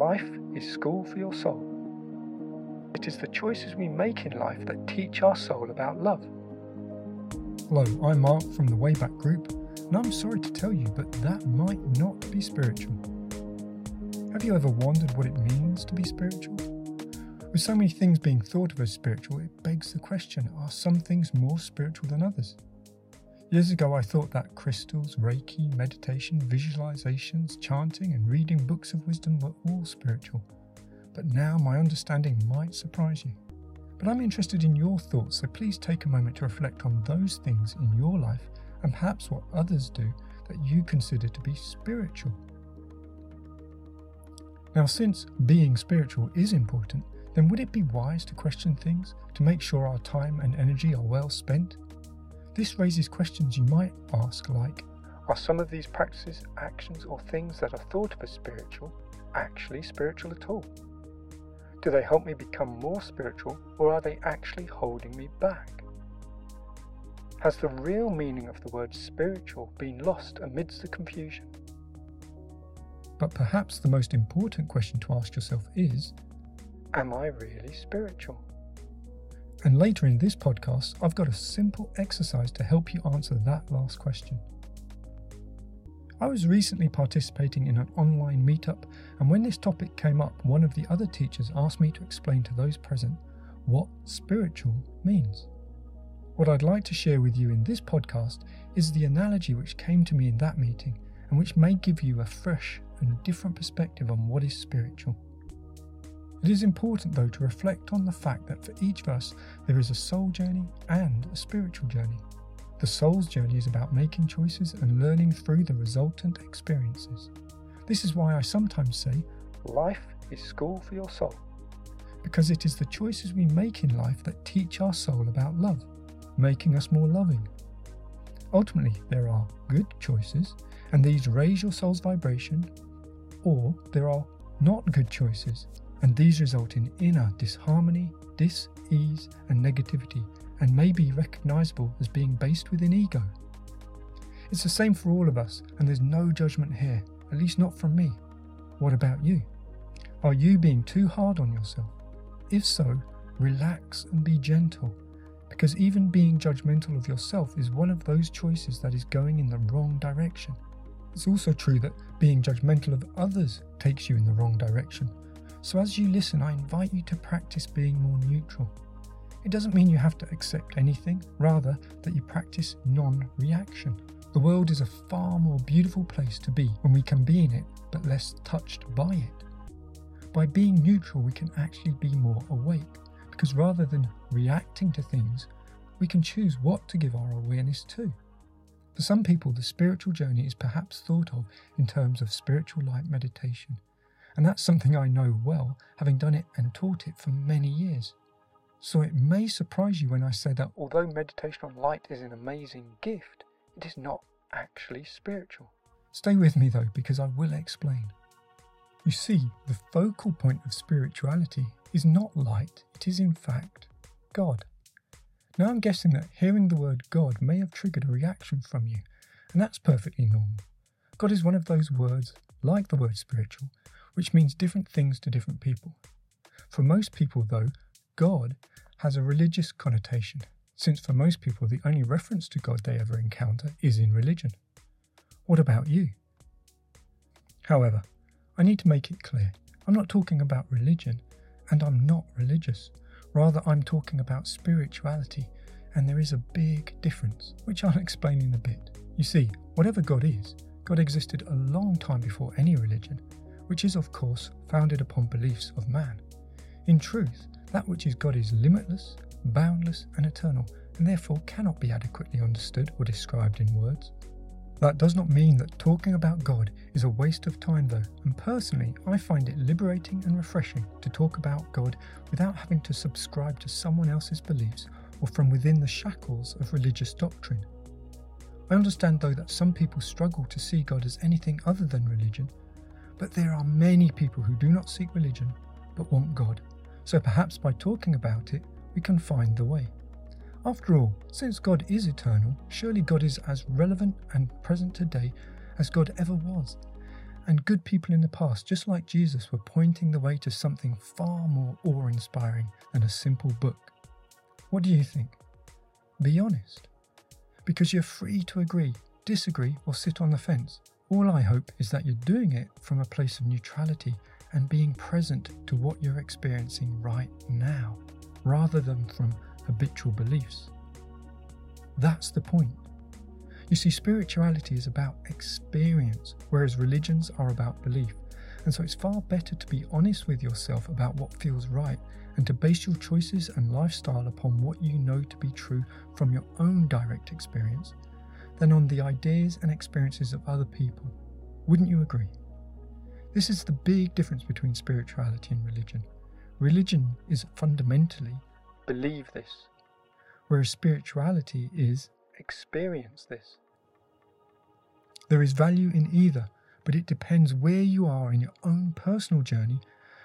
Life is school for your soul. It is the choices we make in life that teach our soul about love. Hello, I'm Mark from the Wayback Group, and I'm sorry to tell you, but that might not be spiritual. Have you ever wondered what it means to be spiritual? With so many things being thought of as spiritual, it begs the question are some things more spiritual than others? Years ago, I thought that crystals, Reiki, meditation, visualizations, chanting, and reading books of wisdom were all spiritual. But now my understanding might surprise you. But I'm interested in your thoughts, so please take a moment to reflect on those things in your life and perhaps what others do that you consider to be spiritual. Now, since being spiritual is important, then would it be wise to question things to make sure our time and energy are well spent? This raises questions you might ask, like Are some of these practices, actions, or things that are thought of as spiritual actually spiritual at all? Do they help me become more spiritual, or are they actually holding me back? Has the real meaning of the word spiritual been lost amidst the confusion? But perhaps the most important question to ask yourself is Am I really spiritual? And later in this podcast, I've got a simple exercise to help you answer that last question. I was recently participating in an online meetup, and when this topic came up, one of the other teachers asked me to explain to those present what spiritual means. What I'd like to share with you in this podcast is the analogy which came to me in that meeting and which may give you a fresh and different perspective on what is spiritual. It is important, though, to reflect on the fact that for each of us there is a soul journey and a spiritual journey. The soul's journey is about making choices and learning through the resultant experiences. This is why I sometimes say, Life is school for your soul. Because it is the choices we make in life that teach our soul about love, making us more loving. Ultimately, there are good choices, and these raise your soul's vibration, or there are not good choices, and these result in inner disharmony, dis ease, and negativity, and may be recognizable as being based within ego. It's the same for all of us, and there's no judgment here, at least not from me. What about you? Are you being too hard on yourself? If so, relax and be gentle, because even being judgmental of yourself is one of those choices that is going in the wrong direction. It's also true that being judgmental of others takes you in the wrong direction, so as you listen, I invite you to practice being more neutral. It doesn't mean you have to accept anything, rather, that you practice non reaction. The world is a far more beautiful place to be when we can be in it, but less touched by it. By being neutral, we can actually be more awake, because rather than reacting to things, we can choose what to give our awareness to. For some people, the spiritual journey is perhaps thought of in terms of spiritual light meditation and that's something I know well, having done it and taught it for many years. So it may surprise you when I say that although meditation on light is an amazing gift, it is not actually spiritual. Stay with me though, because I will explain. You see, the focal point of spirituality is not light, it is in fact God. Now I'm guessing that hearing the word God may have triggered a reaction from you, and that's perfectly normal. God is one of those words, like the word spiritual, which means different things to different people. For most people, though, God has a religious connotation, since for most people the only reference to God they ever encounter is in religion. What about you? However, I need to make it clear I'm not talking about religion, and I'm not religious. Rather, I'm talking about spirituality, and there is a big difference, which I'll explain in a bit. You see, whatever God is, God existed a long time before any religion, which is, of course, founded upon beliefs of man. In truth, that which is God is limitless, boundless, and eternal, and therefore cannot be adequately understood or described in words. That does not mean that talking about God is a waste of time, though, and personally, I find it liberating and refreshing to talk about God without having to subscribe to someone else's beliefs or from within the shackles of religious doctrine. I understand, though, that some people struggle to see God as anything other than religion, but there are many people who do not seek religion but want God, so perhaps by talking about it, we can find the way. After all, since God is eternal, surely God is as relevant and present today as God ever was. and good people in the past, just like Jesus, were pointing the way to something far more awe inspiring than a simple book. What do you think? Be honest. Because you're free to agree, disagree, or sit on the fence. All I hope is that you're doing it from a place of neutrality and being present to what you're experiencing right now, rather than from habitual beliefs. That's the point. You see, spirituality is about experience, whereas religions are about belief. And so it's far better to be honest with yourself about what feels right and to base your choices and lifestyle upon what you know to be true from your own direct experience than on the ideas and experiences of other people. Wouldn't you agree? This is the big difference between spirituality and religion. Religion is fundamentally believe this, whereas spirituality is experience this. There is value in either, but it depends where you are in your own personal journey.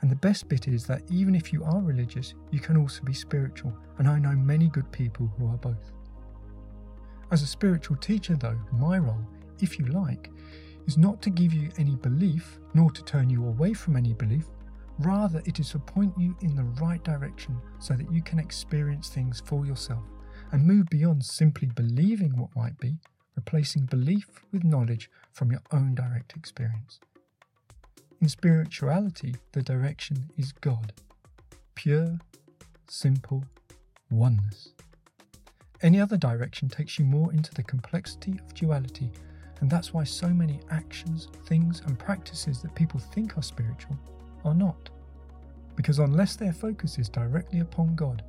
And the best bit is that even if you are religious, you can also be spiritual. And I know many good people who are both. As a spiritual teacher, though, my role, if you like, is not to give you any belief, nor to turn you away from any belief. Rather, it is to point you in the right direction so that you can experience things for yourself and move beyond simply believing what might be, replacing belief with knowledge from your own direct experience. In spirituality, the direction is God. Pure, simple, oneness. Any other direction takes you more into the complexity of duality, and that's why so many actions, things, and practices that people think are spiritual are not. Because unless their focus is directly upon God,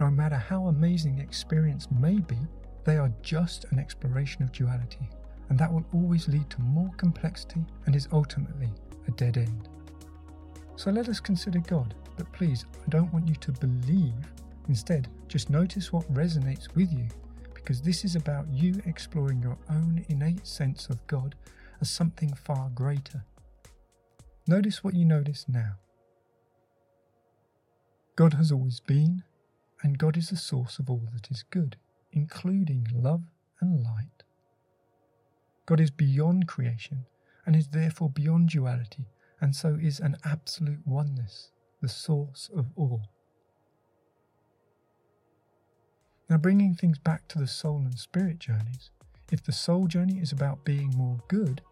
no matter how amazing the experience may be, they are just an exploration of duality, and that will always lead to more complexity and is ultimately a dead end. So let us consider God, but please, I don't want you to believe. Instead, just notice what resonates with you, because this is about you exploring your own innate sense of God as something far greater. Notice what you notice now. God has always been, and God is the source of all that is good, including love and light. God is beyond creation and is therefore beyond duality, and so is an absolute oneness, the source of all. Now, bringing things back to the soul and spirit journeys, if the soul journey is about being more good,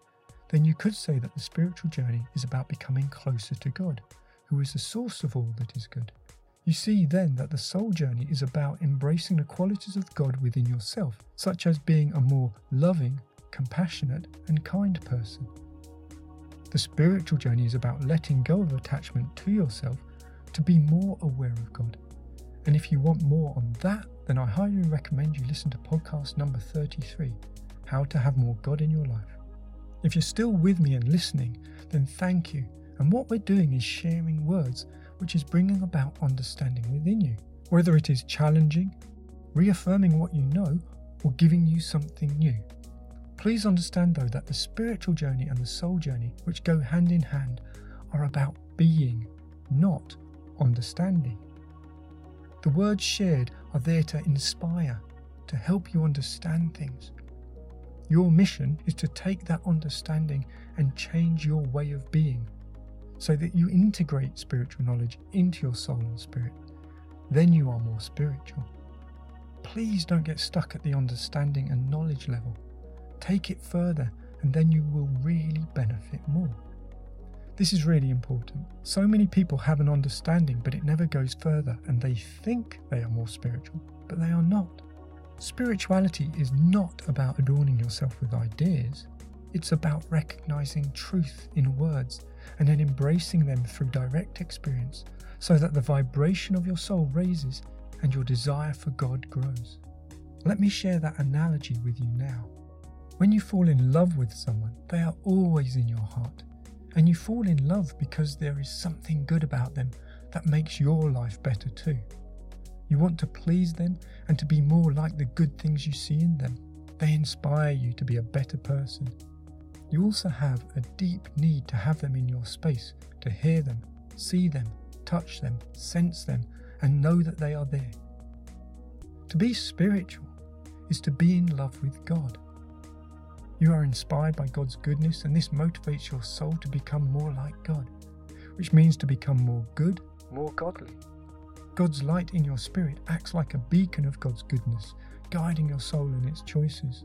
then you could say that the spiritual journey is about becoming closer to God, who is the source of all that is good. You see then that the soul journey is about embracing the qualities of God within yourself, such as being a more loving, compassionate, and kind person. The spiritual journey is about letting go of attachment to yourself to be more aware of God. And if you want more on that, then I highly recommend you listen to podcast number 33 How to Have More God in Your Life. If you're still with me and listening, then thank you. And what we're doing is sharing words which is bringing about understanding within you, whether it is challenging, reaffirming what you know, or giving you something new. Please understand, though, that the spiritual journey and the soul journey, which go hand in hand, are about being, not understanding. The words shared are there to inspire, to help you understand things. Your mission is to take that understanding and change your way of being so that you integrate spiritual knowledge into your soul and spirit. Then you are more spiritual. Please don't get stuck at the understanding and knowledge level. Take it further, and then you will really benefit more. This is really important. So many people have an understanding, but it never goes further, and they think they are more spiritual, but they are not. Spirituality is not about adorning yourself with ideas, it's about recognizing truth in words and then embracing them through direct experience so that the vibration of your soul raises and your desire for God grows. Let me share that analogy with you now. When you fall in love with someone, they are always in your heart. And you fall in love because there is something good about them that makes your life better too. You want to please them and to be more like the good things you see in them. They inspire you to be a better person you also have a deep need to have them in your space, to hear them, see them, touch them, sense them, and know that they are there. To be spiritual is to be in love with God. You are inspired by God's goodness, and this motivates your soul to become more like God, which means to become more good, more godly. God's light in your spirit acts like a beacon of God's goodness, guiding your soul in its choices.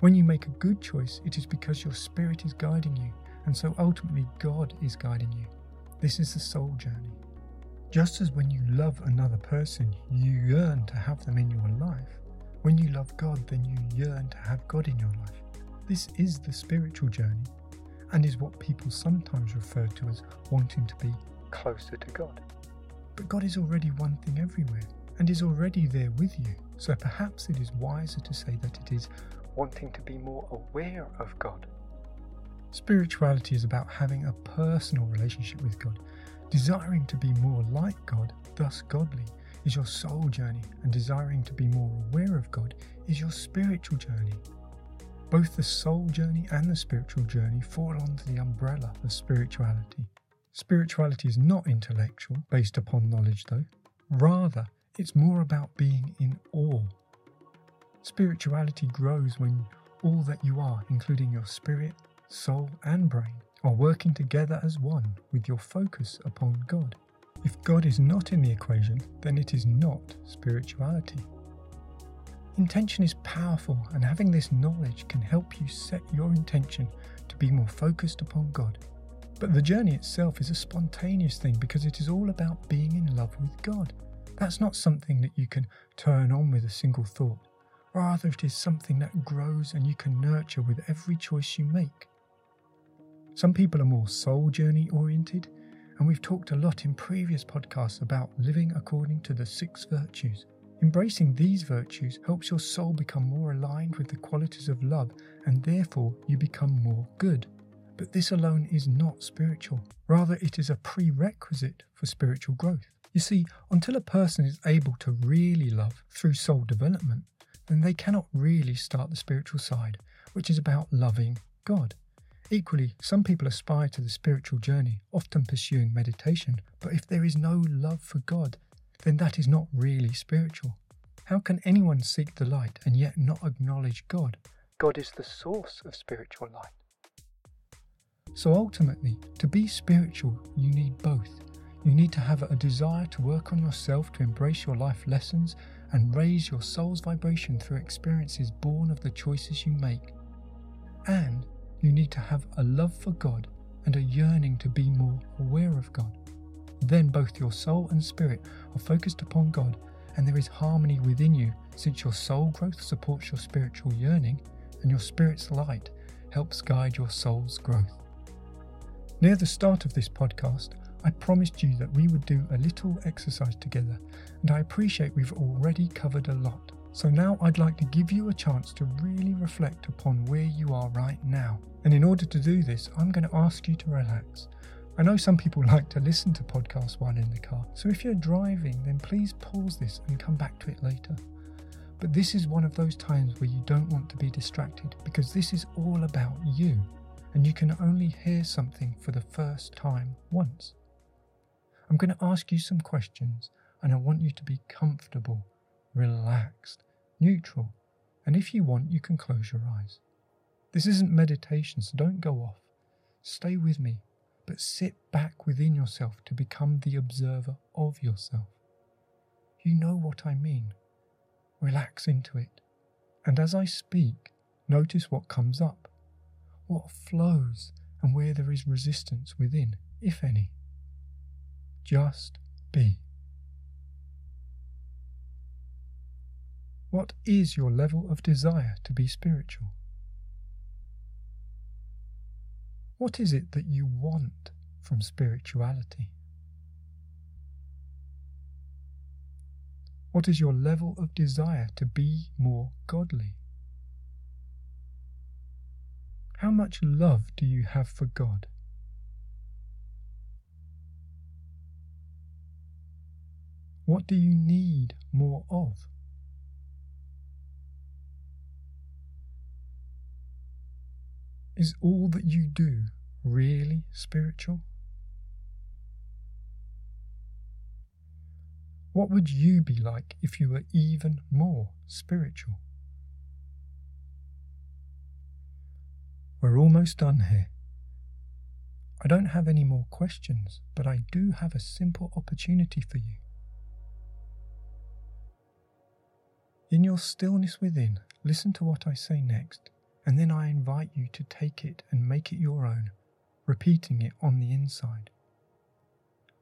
When you make a good choice, it is because your spirit is guiding you, and so ultimately God is guiding you. This is the soul journey. Just as when you love another person, you yearn to have them in your life, when you love God, then you yearn to have God in your life. This is the spiritual journey and is what people sometimes refer to as wanting to be closer to God. But God is already one thing everywhere and is already there with you, so perhaps it is wiser to say that it is wanting to be more aware of God. Spirituality is about having a personal relationship with God, desiring to be more like God, thus godly, is your soul journey, and desiring to be more aware of God is your spiritual journey. Both the soul journey and the spiritual journey fall under the umbrella of spirituality. Spirituality is not intellectual, based upon knowledge, though. Rather, it's more about being in awe. Spirituality grows when all that you are, including your spirit, soul, and brain, are working together as one with your focus upon God. If God is not in the equation, then it is not spirituality. Intention is powerful, and having this knowledge can help you set your intention to be more focused upon God. But the journey itself is a spontaneous thing because it is all about being in love with God. That's not something that you can turn on with a single thought. Rather, it is something that grows and you can nurture with every choice you make. Some people are more soul journey oriented, and we've talked a lot in previous podcasts about living according to the six virtues. Embracing these virtues helps your soul become more aligned with the qualities of love, and therefore you become more good. But this alone is not spiritual. Rather, it is a prerequisite for spiritual growth. You see, until a person is able to really love through soul development, then they cannot really start the spiritual side, which is about loving God. Equally, some people aspire to the spiritual journey, often pursuing meditation, but if there is no love for God, then that is not really spiritual. How can anyone seek the light and yet not acknowledge God? God is the source of spiritual light. So ultimately, to be spiritual, you need both. You need to have a desire to work on yourself to embrace your life lessons and raise your soul's vibration through experiences born of the choices you make. And you need to have a love for God and a yearning to be more aware of God. Then both your soul and spirit are focused upon God, and there is harmony within you since your soul growth supports your spiritual yearning and your spirit's light helps guide your soul's growth. Near the start of this podcast, I promised you that we would do a little exercise together, and I appreciate we've already covered a lot. So now I'd like to give you a chance to really reflect upon where you are right now. And in order to do this, I'm going to ask you to relax. I know some people like to listen to podcasts while in the car, so if you're driving, then please pause this and come back to it later. But this is one of those times where you don't want to be distracted because this is all about you, and you can only hear something for the first time once. I'm going to ask you some questions, and I want you to be comfortable, relaxed, neutral, and if you want, you can close your eyes. This isn't meditation, so don't go off. Stay with me, but sit back within yourself to become the observer of yourself. You know what I mean. Relax into it. And as I speak, notice what comes up, what flows, and where there is resistance within, if any. Just be. What is your level of desire to be spiritual? What is it that you want from spirituality? What is your level of desire to be more godly? How much love do you have for God? What do you need more of? Is all that you do really spiritual? What would you be like if you were even more spiritual? We're almost done here. I don't have any more questions, but I do have a simple opportunity for you. In your stillness within, listen to what I say next, and then I invite you to take it and make it your own, repeating it on the inside.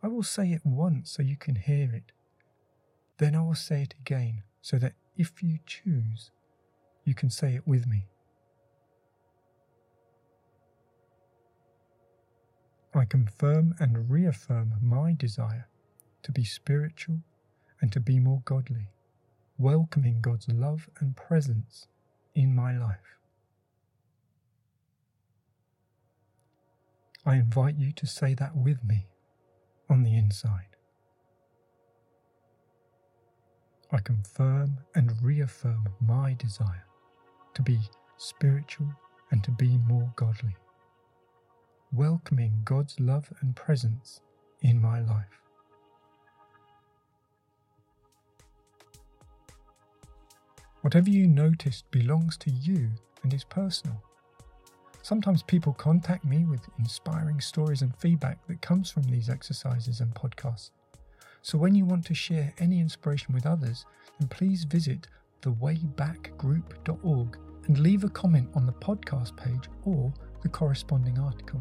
I will say it once so you can hear it. Then I will say it again so that if you choose, you can say it with me. I confirm and reaffirm my desire to be spiritual and to be more godly, welcoming God's love and presence in my life. I invite you to say that with me on the inside. I confirm and reaffirm my desire to be spiritual and to be more godly welcoming God's love and presence in my life. Whatever you noticed belongs to you and is personal. Sometimes people contact me with inspiring stories and feedback that comes from these exercises and podcasts. So when you want to share any inspiration with others, then please visit thewaybackgroup.org and leave a comment on the podcast page or the corresponding article.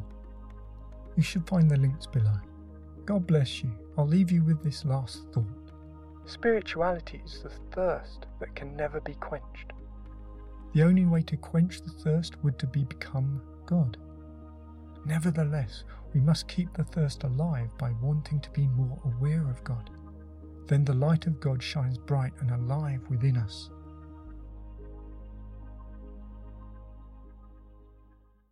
You should find the links below. God bless you. I'll leave you with this last thought. Spirituality is the thirst that can never be quenched. The only way to quench the thirst would to be become God. Nevertheless, we must keep the thirst alive by wanting to be more aware of God. Then the light of God shines bright and alive within us